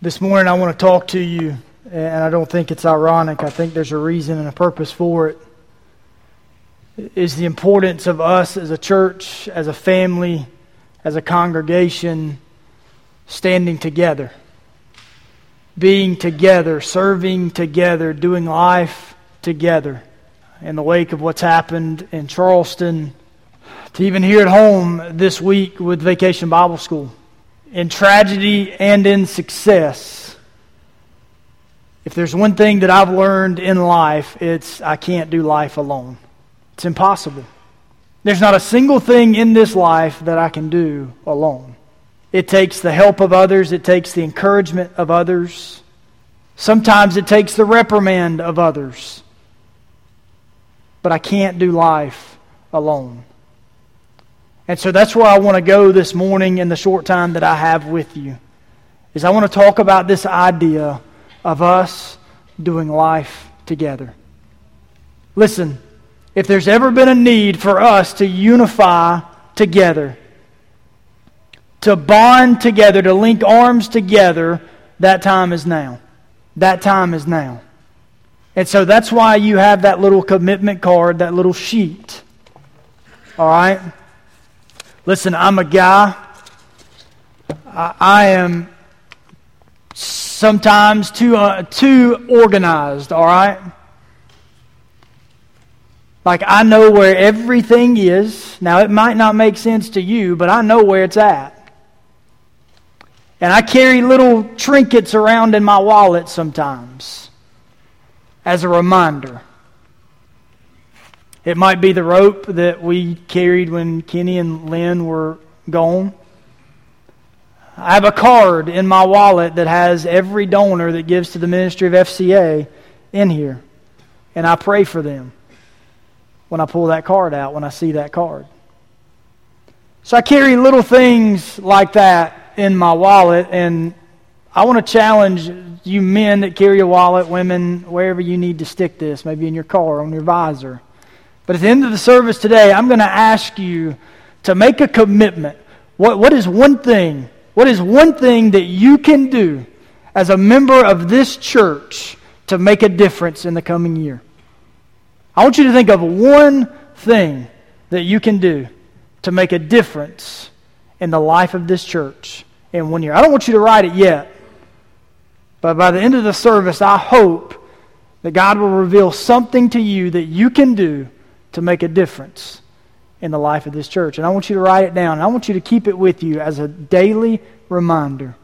This morning, I want to talk to you, and I don't think it's ironic. I think there's a reason and a purpose for it. Is the importance of us as a church, as a family, as a congregation, standing together, being together, serving together, doing life together. In the wake of what's happened in Charleston, to even here at home this week with Vacation Bible School in tragedy and in success, if there's one thing that I've learned in life, it's I can't do life alone. It's impossible. There's not a single thing in this life that I can do alone. It takes the help of others, it takes the encouragement of others. Sometimes it takes the reprimand of others. But I can't do life alone. And so that's where I want to go this morning in the short time that I have with you. Is I want to talk about this idea of us doing life together. Listen, if there's ever been a need for us to unify together, to bond together, to link arms together, that time is now. That time is now. And so that's why you have that little commitment card, that little sheet. All right? Listen, I'm a guy. I, am sometimes too, uh, too organized, all right? Like, I know where everything is. Now, it might not make sense to you, but I know where it's at. And I carry little trinkets around in my wallet sometimes as a reminder. It might be the rope that we carried when Kenny and Lynn were gone. I have a card in my wallet that has every donor that gives to the ministry of FCA in here. And I pray for them when I pull that card out, when I see that card. So I carry little things like that in my wallet, and I want to challenge you men that carry a wallet, women, wherever you need to stick this, maybe in your car, on your visor. But at the end of the service today, I'm going to ask you to make a commitment. What, what is one thing? What is one thing that you can do as a member of this church to make a difference in the coming year? I want you to think of one thing that you can do to make a difference in the life of this church in one year. I don't want you to write it yet, but by the end of the service, I hope that God will reveal something to you that you can do to make a difference in the life of this church. And I want you to write it down. And I want you to keep it with you as a daily reminder.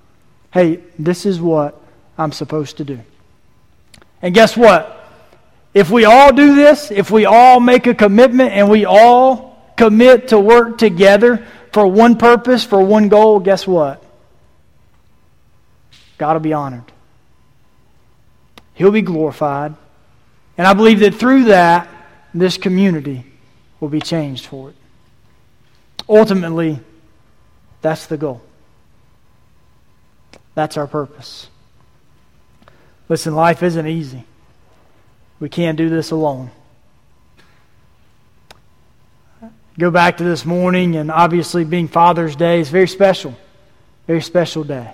Hey, this is what I'm supposed to do. And guess what? If we all do this, if we all make a commitment and we all commit to work together for one purpose, for one goal, guess what? God will be honored. He'll be glorified. And I believe that through that, this community will be changed for it. Ultimately, that's the goal. That's our purpose. Listen, life isn't easy. We can't do this alone. Go back to this morning, and obviously, being Father's Day is very special. Very special day.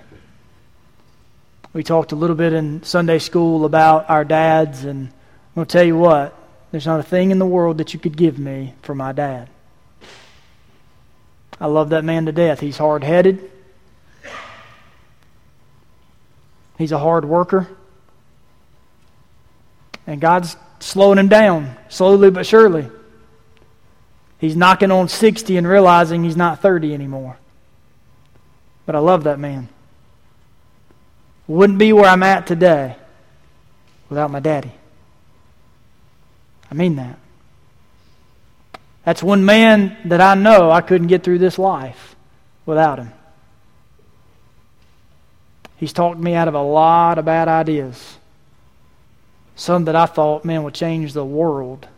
We talked a little bit in Sunday school about our dads, and I'm going to tell you what, there's not a thing in the world that you could give me for my dad. I love that man to death. He's hard headed, he's a hard worker. And God's slowing him down, slowly but surely. He's knocking on 60 and realizing he's not 30 anymore. But I love that man. Wouldn't be where I'm at today without my daddy. I mean that. That's one man that I know I couldn't get through this life without him. He's talked me out of a lot of bad ideas. Some that I thought, man, would change the world.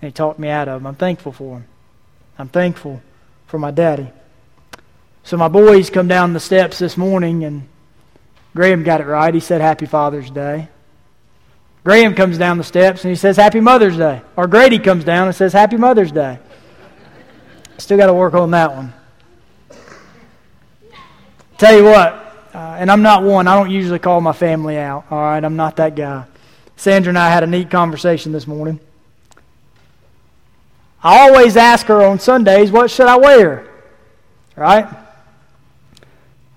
And he talked me out of them. I'm thankful for him. I'm thankful for my daddy. So my boys come down the steps this morning, and Graham got it right. He said, Happy Father's Day. Graham comes down the steps and he says, Happy Mother's Day. Or Grady comes down and says, Happy Mother's Day. Still got to work on that one. Tell you what, uh, and I'm not one, I don't usually call my family out, all right? I'm not that guy. Sandra and I had a neat conversation this morning. I always ask her on Sundays, what should I wear? Right?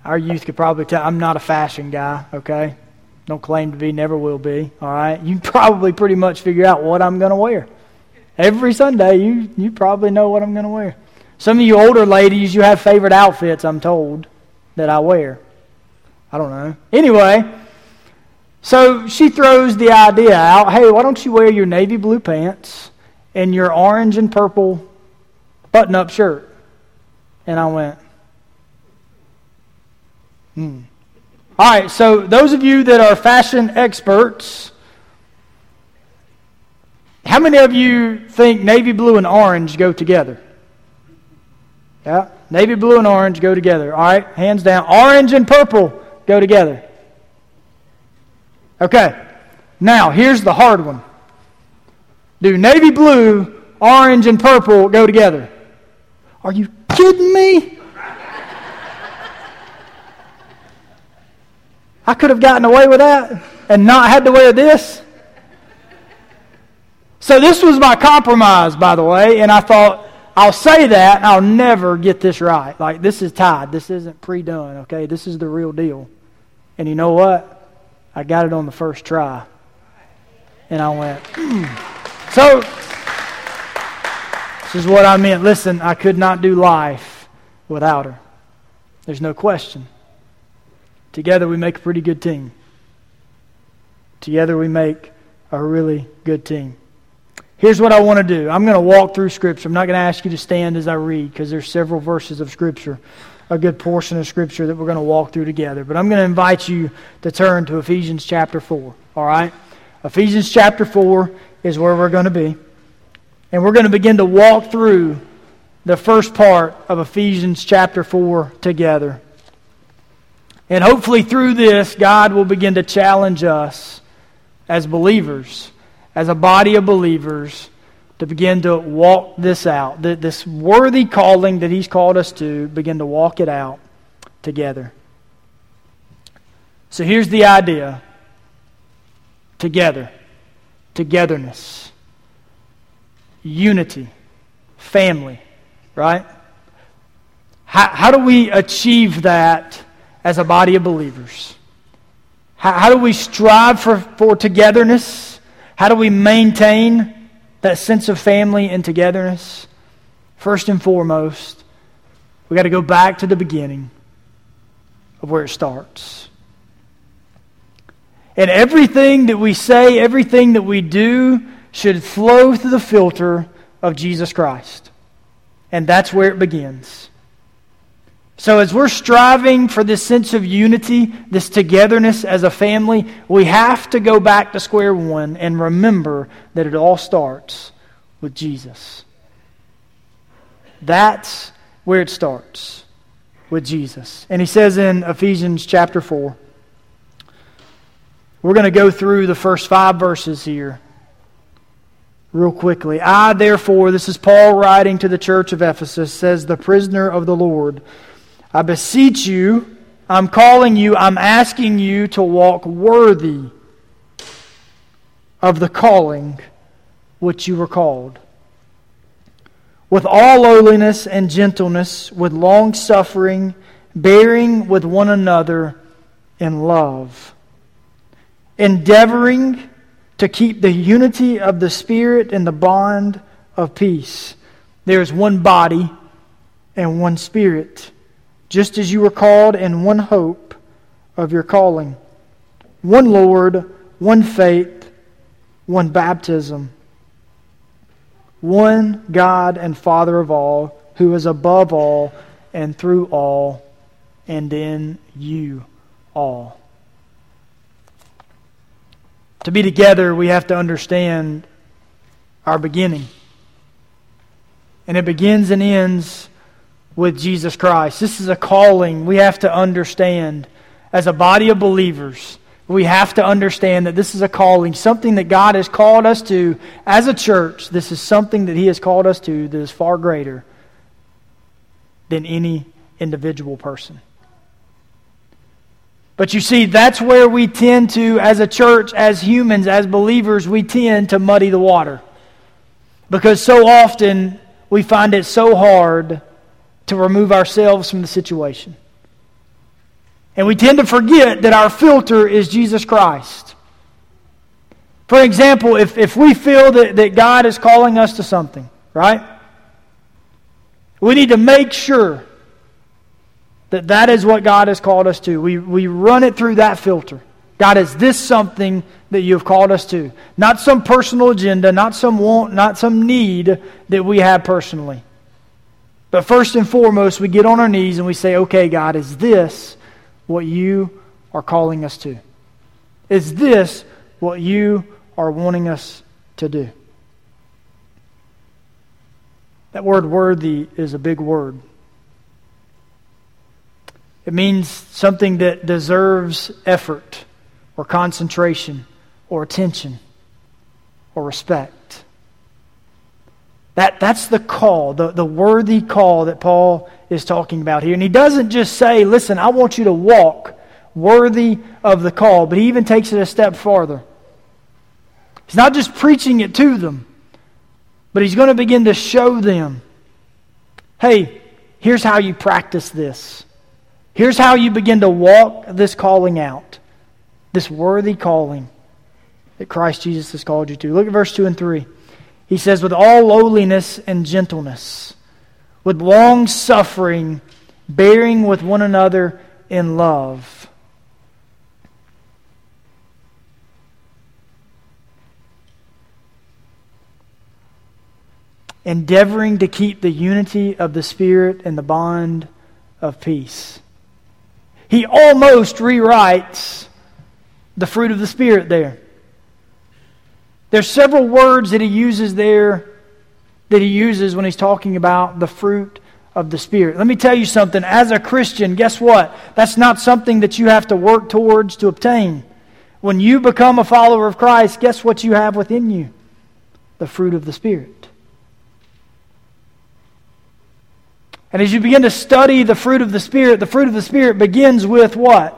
Our youth could probably tell I'm not a fashion guy, okay? Don't claim to be, never will be, all right? You probably pretty much figure out what I'm going to wear. Every Sunday, you, you probably know what I'm going to wear. Some of you older ladies, you have favorite outfits, I'm told, that I wear. I don't know. Anyway, so she throws the idea out hey, why don't you wear your navy blue pants and your orange and purple button up shirt? And I went, hmm. All right, so those of you that are fashion experts, how many of you think navy blue and orange go together? Yeah, navy blue and orange go together. All right, hands down. Orange and purple go together. Okay, now here's the hard one. Do navy blue, orange, and purple go together? Are you kidding me? I could have gotten away with that and not had to wear this. So, this was my compromise, by the way, and I thought, I'll say that, I'll never get this right. Like, this is tied. This isn't pre done, okay? This is the real deal. And you know what? I got it on the first try. And I went, mm. So, this is what I meant. Listen, I could not do life without her. There's no question. Together we make a pretty good team. Together we make a really good team. Here's what I want to do. I'm going to walk through Scripture. I'm not going to ask you to stand as I read because there's several verses of Scripture a good portion of Scripture that we're going to walk through together. But I'm going to invite you to turn to Ephesians chapter 4. All right? Ephesians chapter 4 is where we're going to be. And we're going to begin to walk through the first part of Ephesians chapter 4 together. And hopefully, through this, God will begin to challenge us as believers, as a body of believers, to begin to walk this out. This worthy calling that He's called us to, begin to walk it out together. So here's the idea together, togetherness, unity, family, right? How, how do we achieve that as a body of believers? How, how do we strive for, for togetherness? How do we maintain that sense of family and togetherness, first and foremost, we got to go back to the beginning of where it starts. And everything that we say, everything that we do, should flow through the filter of Jesus Christ. And that's where it begins. So, as we're striving for this sense of unity, this togetherness as a family, we have to go back to square one and remember that it all starts with Jesus. That's where it starts with Jesus. And he says in Ephesians chapter 4, we're going to go through the first five verses here real quickly. I, therefore, this is Paul writing to the church of Ephesus, says, the prisoner of the Lord I beseech you, I'm calling you, I'm asking you to walk worthy of the calling which you were called. With all lowliness and gentleness, with long suffering, bearing with one another in love, endeavoring to keep the unity of the Spirit in the bond of peace. There is one body and one Spirit just as you were called in one hope of your calling. One Lord, one faith, one baptism, one God and Father of all, who is above all and through all and in you all. To be together, we have to understand our beginning. And it begins and ends with Jesus Christ. This is a calling we have to understand as a body of believers. We have to understand that this is a calling, something that God has called us to as a church. This is something that He has called us to that is far greater than any individual person. But you see, that's where we tend to, as a church, as humans, as believers, we tend to muddy the water. Because so often we find it so hard to remove ourselves from the situation. And we tend to forget that our filter is Jesus Christ. For example, if, if we feel that, that God is calling us to something, right? We need to make sure that that is what God has called us to. We, we run it through that filter. God, is this something that you have called us to? Not some personal agenda, not some want, not some need that we have personally. But first and foremost, we get on our knees and we say, okay, God, is this what you are calling us to? Is this what you are wanting us to do? That word worthy is a big word. It means something that deserves effort or concentration or attention or respect. That, that's the call, the, the worthy call that Paul is talking about here. And he doesn't just say, listen, I want you to walk worthy of the call, but he even takes it a step farther. He's not just preaching it to them, but he's going to begin to show them hey, here's how you practice this. Here's how you begin to walk this calling out, this worthy calling that Christ Jesus has called you to. Look at verse 2 and 3. He says, with all lowliness and gentleness, with long suffering, bearing with one another in love. Endeavoring to keep the unity of the Spirit and the bond of peace. He almost rewrites the fruit of the Spirit there. There's several words that he uses there that he uses when he's talking about the fruit of the Spirit. Let me tell you something. As a Christian, guess what? That's not something that you have to work towards to obtain. When you become a follower of Christ, guess what you have within you? The fruit of the Spirit. And as you begin to study the fruit of the Spirit, the fruit of the Spirit begins with what?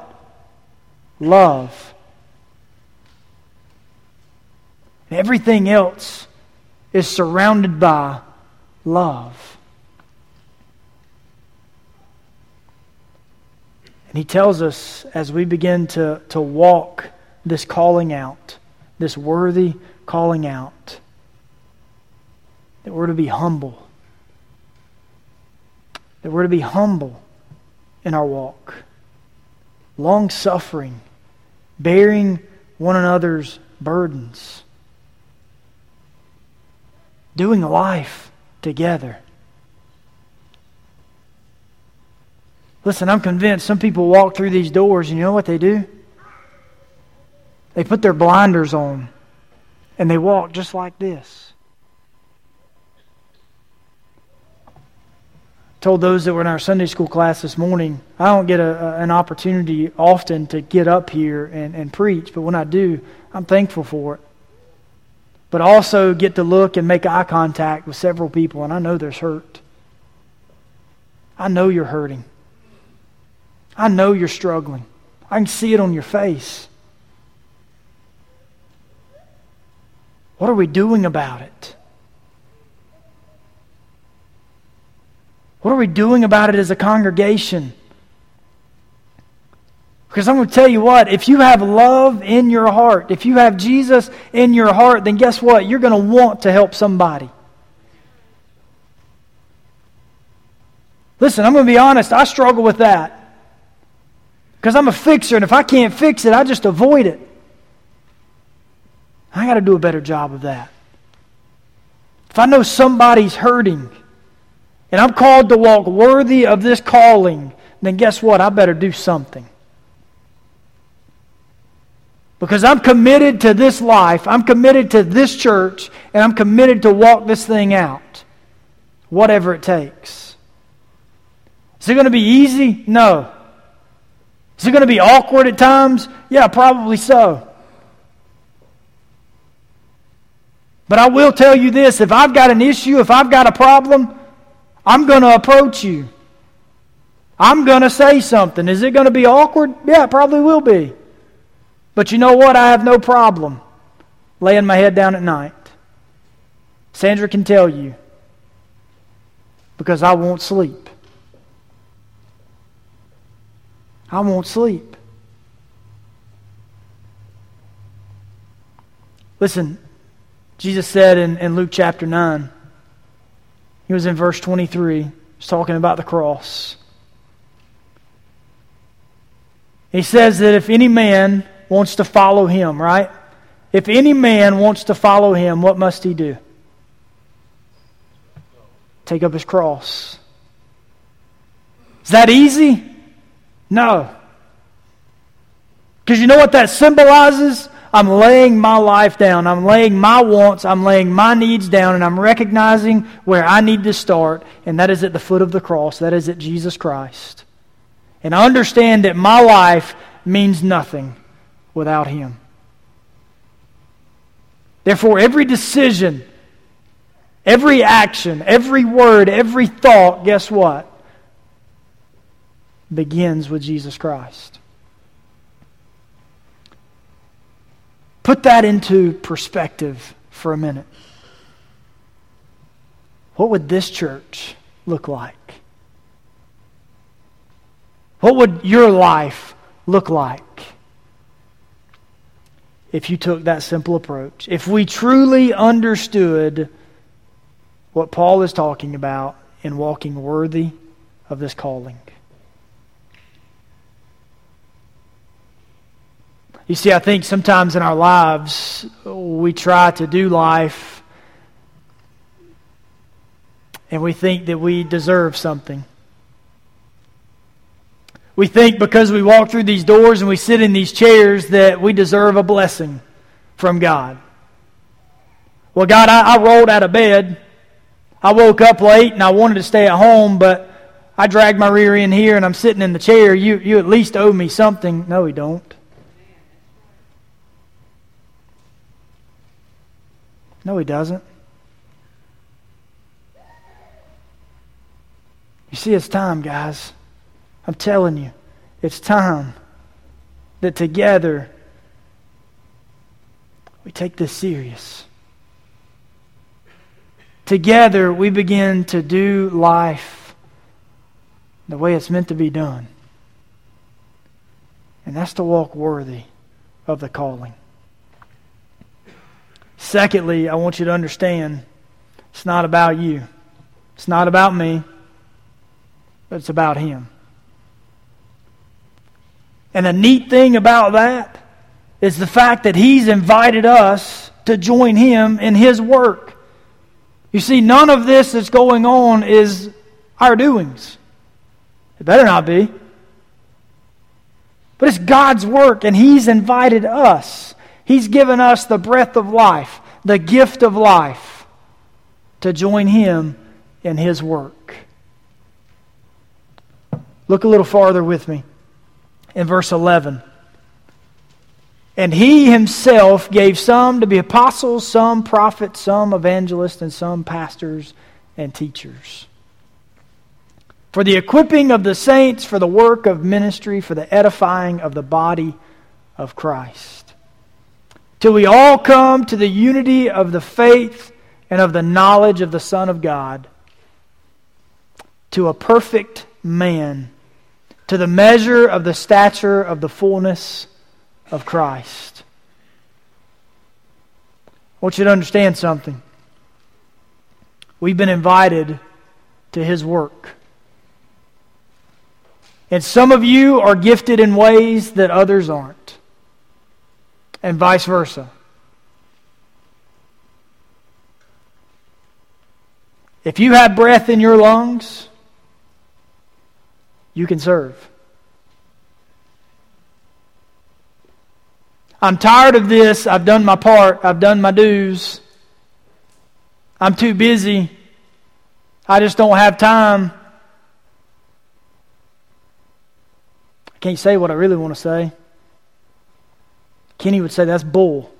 Love. Everything else is surrounded by love. And he tells us as we begin to, to walk this calling out, this worthy calling out, that we're to be humble. That we're to be humble in our walk, long suffering, bearing one another's burdens doing life together. Listen, I'm convinced some people walk through these doors, and you know what they do? They put their blinders on and they walk just like this. told those that were in our Sunday school class this morning, I don't get a, a, an opportunity often to get up here and, and preach, but when I do, I'm thankful for it but also get to look and make eye contact with several people, and I know there's hurt. I know you're hurting. I know you're struggling. I can see it on your face. What are we doing about it? What are we doing about it as a congregation? Because I'm going to tell you what, if you have love in your heart, if you have Jesus in your heart, then guess what? You're going to want to help somebody. Listen, I'm going to be honest, I struggle with that. Because I'm a fixer, and if I can't fix it, I just avoid it. I got to do a better job of that. If I know somebody's hurting, and I'm called to walk worthy of this calling, then guess what? I better do something. Because I'm committed to this life, I'm committed to this church, and I'm committed to walk this thing out, whatever it takes. Is it going to be easy? No. Is it going to be awkward at times? Yeah, probably so. But I will tell you this if I've got an issue, if I've got a problem, I'm going to approach you. I'm going to say something. Is it going to be awkward? Yeah, it probably will be. But you know what? I have no problem laying my head down at night. Sandra can tell you because I won't sleep. I won't sleep. Listen, Jesus said in, in Luke chapter 9, he was in verse 23, he's talking about the cross. He says that if any man wants to follow him, right? If any man wants to follow him, what must he do? Take up his cross. Is that easy? No. Because you know what that symbolizes? I'm laying my life down. I'm laying my wants. I'm laying my needs down, and I'm recognizing where I need to start, and that is at the foot of the cross. That is at Jesus Christ. And I understand that my life means nothing without Him. Therefore, every decision, every action, every word, every thought, guess what? Begins with Jesus Christ. Put that into perspective for a minute. What would this church look like? What would your life look like if you took that simple approach? If we truly understood what Paul is talking about in walking worthy of this calling. You see, I think sometimes in our lives we try to do life and we think that we deserve something. We think because we walk through these doors and we sit in these chairs that we deserve a blessing from God. Well, God, I, I rolled out of bed. I woke up late and I wanted to stay at home, but I dragged my rear end here and I'm sitting in the chair. You, you at least owe me something. No, we don't. No, he doesn't. You see, it's time, guys. I'm telling you, it's time that together we take this serious. Together we begin to do life the way it's meant to be done. And that's to walk worthy of the calling. Secondly, I want you to understand it's not about you. It's not about me, but it's about Him. And the neat thing about that is the fact that He's invited us to join Him in His work. You see, none of this that's going on is our doings. It better not be. But it's God's work, and He's invited us. He's given us the breath of life, the gift of life, to join Him in His work. Look a little farther with me in verse 11. And he himself gave some to be apostles, some prophets, some evangelists, and some pastors and teachers. For the equipping of the saints, for the work of ministry, for the edifying of the body of Christ. Till we all come to the unity of the faith and of the knowledge of the Son of God, to a perfect man to the measure of the stature of the fullness of Christ. I want you to understand something. We've been invited to His work. And some of you are gifted in ways that others aren't, and vice versa. If you have breath in your lungs, you can serve. I'm tired of this. I've done my part. I've done my dues. I'm too busy. I just don't have time. I can't say what I really want to say. Kenny would say that's bull.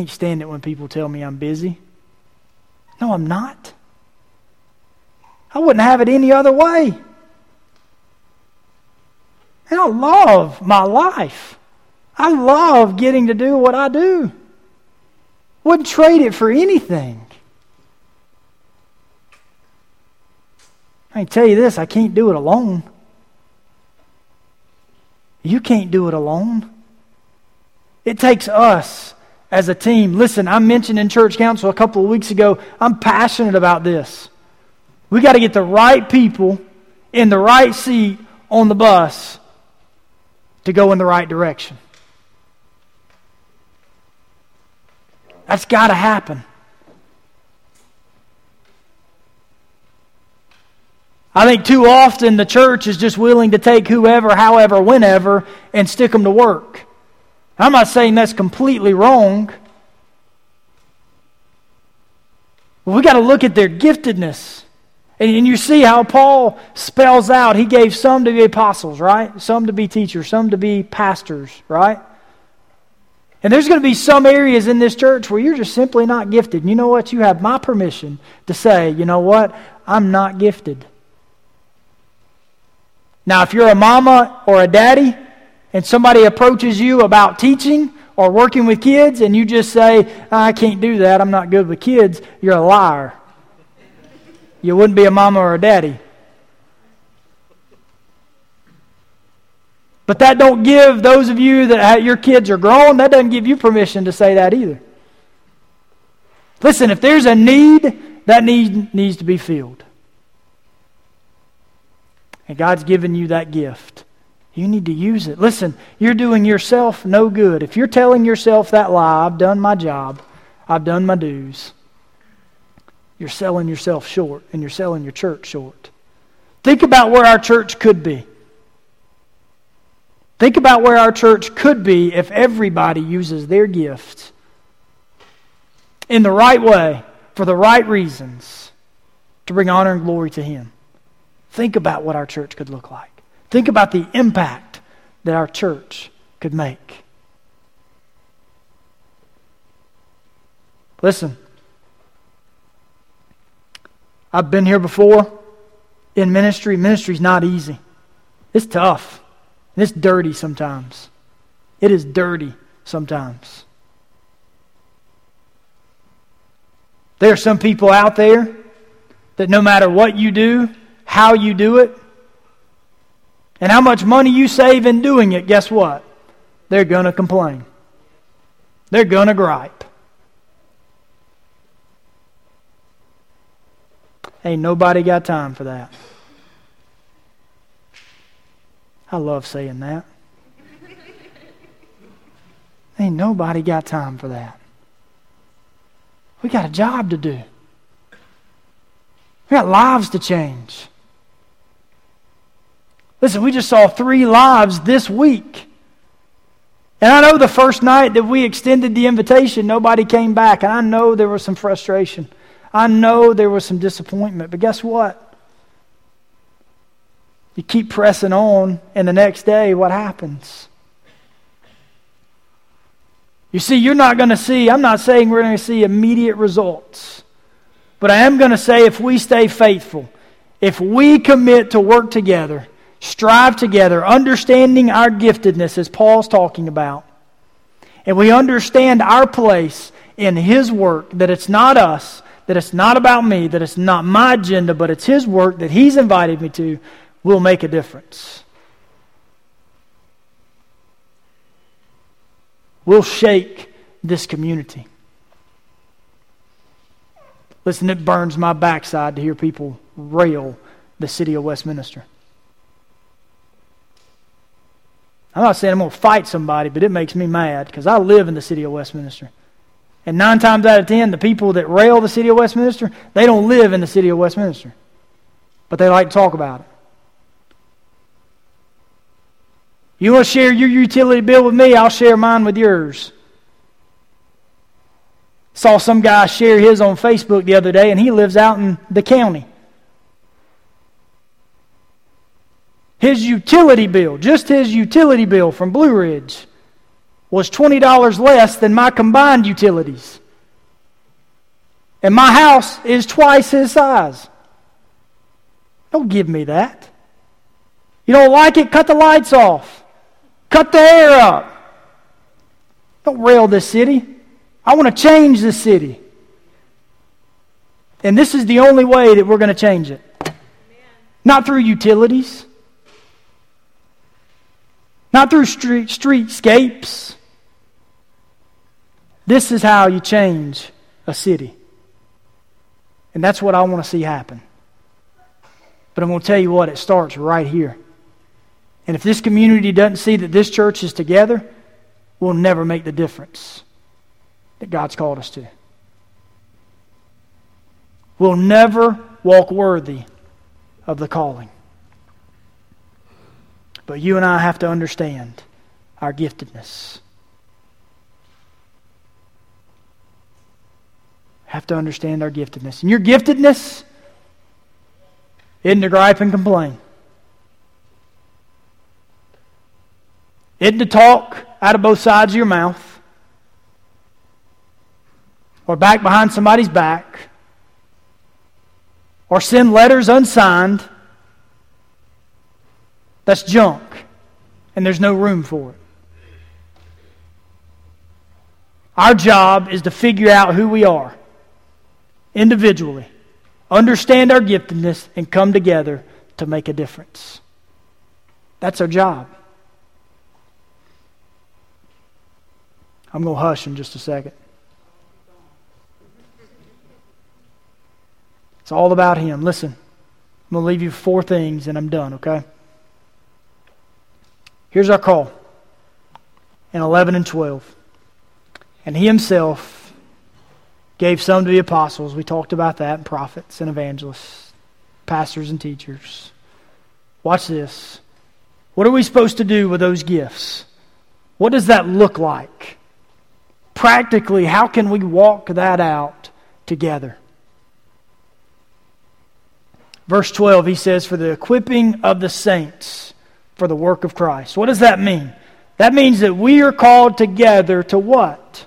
Can't stand it when people tell me I'm busy. No, I'm not. I wouldn't have it any other way. And I love my life. I love getting to do what I do. Wouldn't trade it for anything. I can tell you this I can't do it alone. You can't do it alone. It takes us as a team. Listen, I mentioned in church council a couple of weeks ago, I'm passionate about this. We got to get the right people in the right seat on the bus to go in the right direction. That's got to happen. I think too often the church is just willing to take whoever, however, whenever, and stick them to work. I'm not saying that's completely wrong. But we got to look at their giftedness. And, and you see how Paul spells out he gave some to be apostles, right? Some to be teachers, some to be pastors, right? And there's going to be some areas in this church where you're just simply not gifted. And you know what? You have my permission to say, you know what? I'm not gifted. Now, if you're a mama or a daddy and somebody approaches you about teaching or working with kids and you just say, I can't do that, I'm not good with kids, you're a liar. You wouldn't be a mama or a daddy. But that don't give those of you that your kids are grown, that doesn't give you permission to say that either. Listen, if there's a need, that need needs to be filled. And God's given you that gift. You need to use it. Listen, you're doing yourself no good. If you're telling yourself that lie, I've done my job, I've done my dues, you're selling yourself short and you're selling your church short. Think about where our church could be. Think about where our church could be if everybody uses their gifts in the right way, for the right reasons, to bring honor and glory to Him. Think about what our church could look like. Think about the impact that our church could make. Listen, I've been here before in ministry. Ministry's not easy, it's tough, and it's dirty sometimes. It is dirty sometimes. There are some people out there that no matter what you do, how you do it, and how much money you save in doing it, guess what? They're going to complain. They're going to gripe. Ain't nobody got time for that. I love saying that. Ain't nobody got time for that. We got a job to do. We got lives to change. Listen, we just saw three lives this week. And I know the first night that we extended the invitation, nobody came back. And I know there was some frustration. I know there was some disappointment. But guess what? You keep pressing on, and the next day, what happens? You see, you're not going to see, I'm not saying we're going to see immediate results. But I am going to say if we stay faithful, if we commit to work together, strive together, understanding our giftedness, as Paul's talking about. And we understand our place in His work, that it's not us, that it's not about me, that it's not my agenda, but it's His work that He's invited me to, will make a difference. We'll shake this community. Listen, it burns my backside to hear people rail the city of Westminster. I'm not saying I'm going to fight somebody, but it makes me mad because I live in the city of Westminster. And nine times out of ten, the people that rail the city of Westminster, they don't live in the city of Westminster. But they like to talk about it. You want to share your utility bill with me? I'll share mine with yours. Saw some guy share his on Facebook the other day, and he lives out in the county. His utility bill, just his utility bill from Blue Ridge, was $20 less than my combined utilities. And my house is twice his size. Don't give me that. You don't like it? Cut the lights off. Cut the air up. Don't rail this city. I want to change this city. And this is the only way that we're going to change it. Not through utilities, not through street, streetscapes. This is how you change a city. And that's what I want to see happen. But I'm going to tell you what, it starts right here. And if this community doesn't see that this church is together, we'll never make the difference that God's called us to. We'll never walk worthy of the calling. But you and I have to understand our giftedness. Have to understand our giftedness. And your giftedness isn't to gripe and complain. Isn't to talk out of both sides of your mouth or back behind somebody's back or send letters unsigned. That's junk, and there's no room for it. Our job is to figure out who we are individually, understand our giftedness, and come together to make a difference. That's our job. I'm going to hush in just a second. It's all about Him. Listen, I'm going to leave you four things and I'm done, okay? Here's our call in 11 and 12. And He Himself gave some to the apostles. We talked about that, and prophets and evangelists, pastors and teachers. Watch this. What are we supposed to do with those gifts? What does that look like? Practically, how can we walk that out together? Verse 12, he says, For the equipping of the saints for the work of Christ. What does that mean? That means that we are called together to what?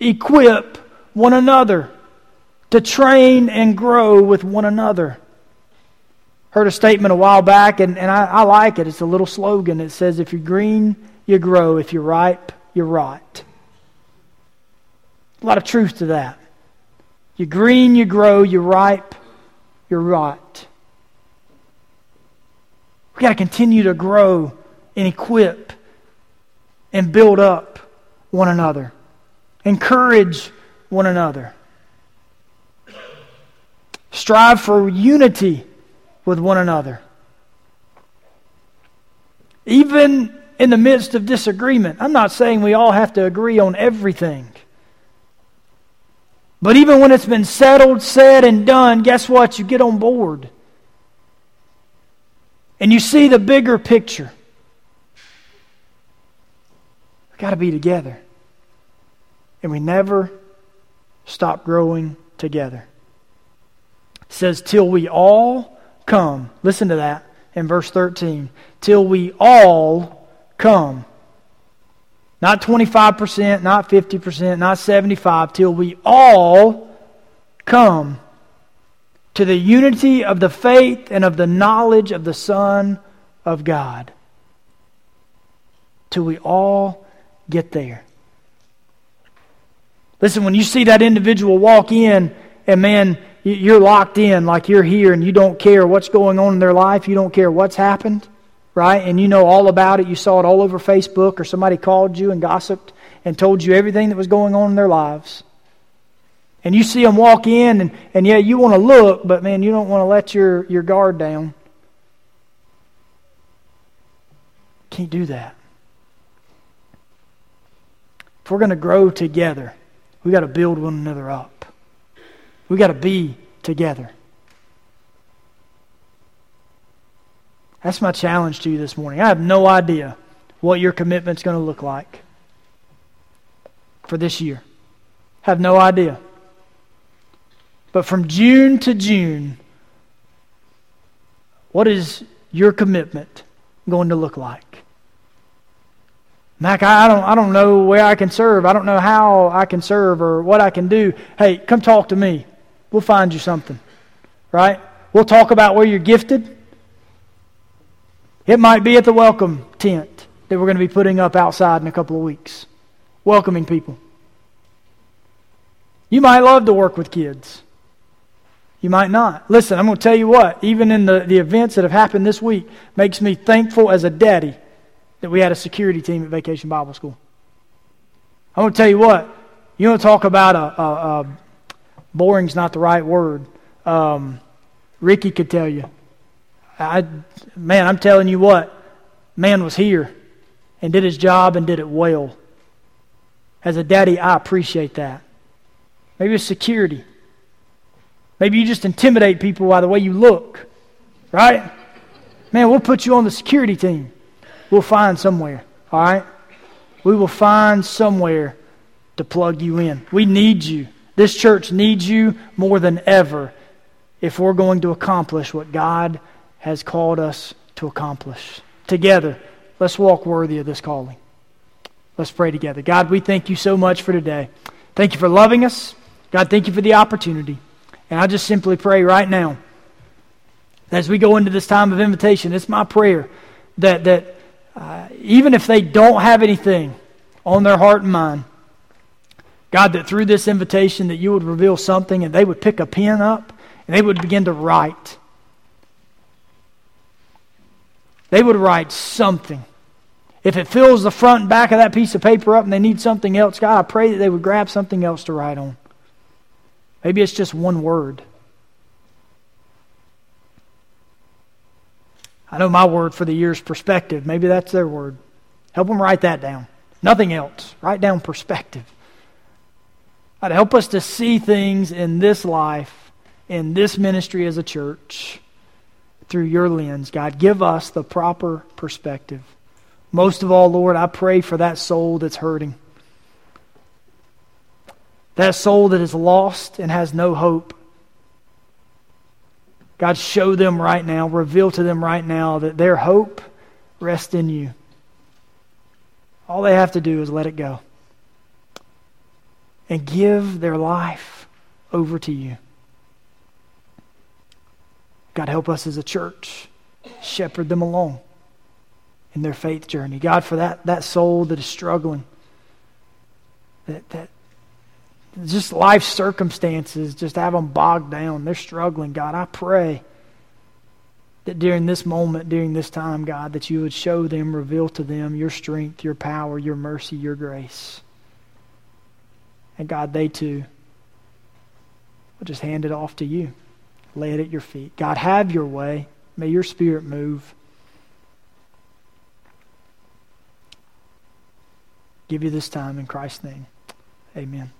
Equip one another, to train and grow with one another. Heard a statement a while back, and, and I, I like it. It's a little slogan. It says, If you're green, you grow. If you're ripe, you rot. A lot of truth to that. You're green, you grow. You're ripe, you're rot. We've got to continue to grow and equip and build up one another, encourage one another, strive for unity with one another. Even in the midst of disagreement, I'm not saying we all have to agree on everything. But even when it's been settled, said, and done, guess what? You get on board. And you see the bigger picture. We've got to be together. And we never stop growing together. It says, till we all come. Listen to that in verse 13. Till we all come not 25%, not 50%, not 75 till we all come to the unity of the faith and of the knowledge of the Son of God. Till we all get there. Listen, when you see that individual walk in and man, you're locked in like you're here and you don't care what's going on in their life, you don't care what's happened right? And you know all about it. You saw it all over Facebook, or somebody called you and gossiped and told you everything that was going on in their lives. And you see them walk in, and, and yeah, you want to look, but man, you don't want to let your, your guard down. Can't do that. If we're going to grow together, we got to build one another up. We got to be together. That's my challenge to you this morning. I have no idea what your commitment's going to look like for this year. Have no idea. But from June to June, what is your commitment going to look like? Mac, I don't, I don't know where I can serve. I don't know how I can serve or what I can do. Hey, come talk to me. We'll find you something. Right? We'll talk about where you're gifted. It might be at the welcome tent that we're going to be putting up outside in a couple of weeks, welcoming people. You might love to work with kids. You might not. Listen, I'm going to tell you what, even in the, the events that have happened this week, makes me thankful as a daddy that we had a security team at Vacation Bible School. I'm going to tell you what, you want to talk about a, a, a boring's not the right word. Um, Ricky could tell you. I, man, I'm telling you what, man was here and did his job and did it well. As a daddy, I appreciate that. Maybe it's security. Maybe you just intimidate people by the way you look, right? Man, we'll put you on the security team. We'll find somewhere, all right? We will find somewhere to plug you in. We need you. This church needs you more than ever if we're going to accomplish what God has called us to accomplish. Together, let's walk worthy of this calling. Let's pray together. God, we thank you so much for today. Thank you for loving us. God, thank you for the opportunity. And I just simply pray right now, as we go into this time of invitation, it's my prayer that, that uh, even if they don't have anything on their heart and mind, God, that through this invitation that you would reveal something and they would pick a pen up and they would begin to write. They would write something. If it fills the front and back of that piece of paper up and they need something else, God, I pray that they would grab something else to write on. Maybe it's just one word. I know my word for the year's perspective. Maybe that's their word. Help them write that down. Nothing else. Write down perspective. God, help us to see things in this life, in this ministry as a church, through your lens. God, give us the proper perspective. Most of all, Lord, I pray for that soul that's hurting. That soul that is lost and has no hope. God, show them right now, reveal to them right now that their hope rests in you. All they have to do is let it go and give their life over to you. God, help us as a church shepherd them along in their faith journey. God, for that, that soul that is struggling, that, that just life circumstances just have them bogged down. They're struggling. God, I pray that during this moment, during this time, God, that you would show them, reveal to them your strength, your power, your mercy, your grace. And God, they too will just hand it off to you, lay it at your feet. God, have your way. May your spirit move. Give you this time in Christ's name. Amen.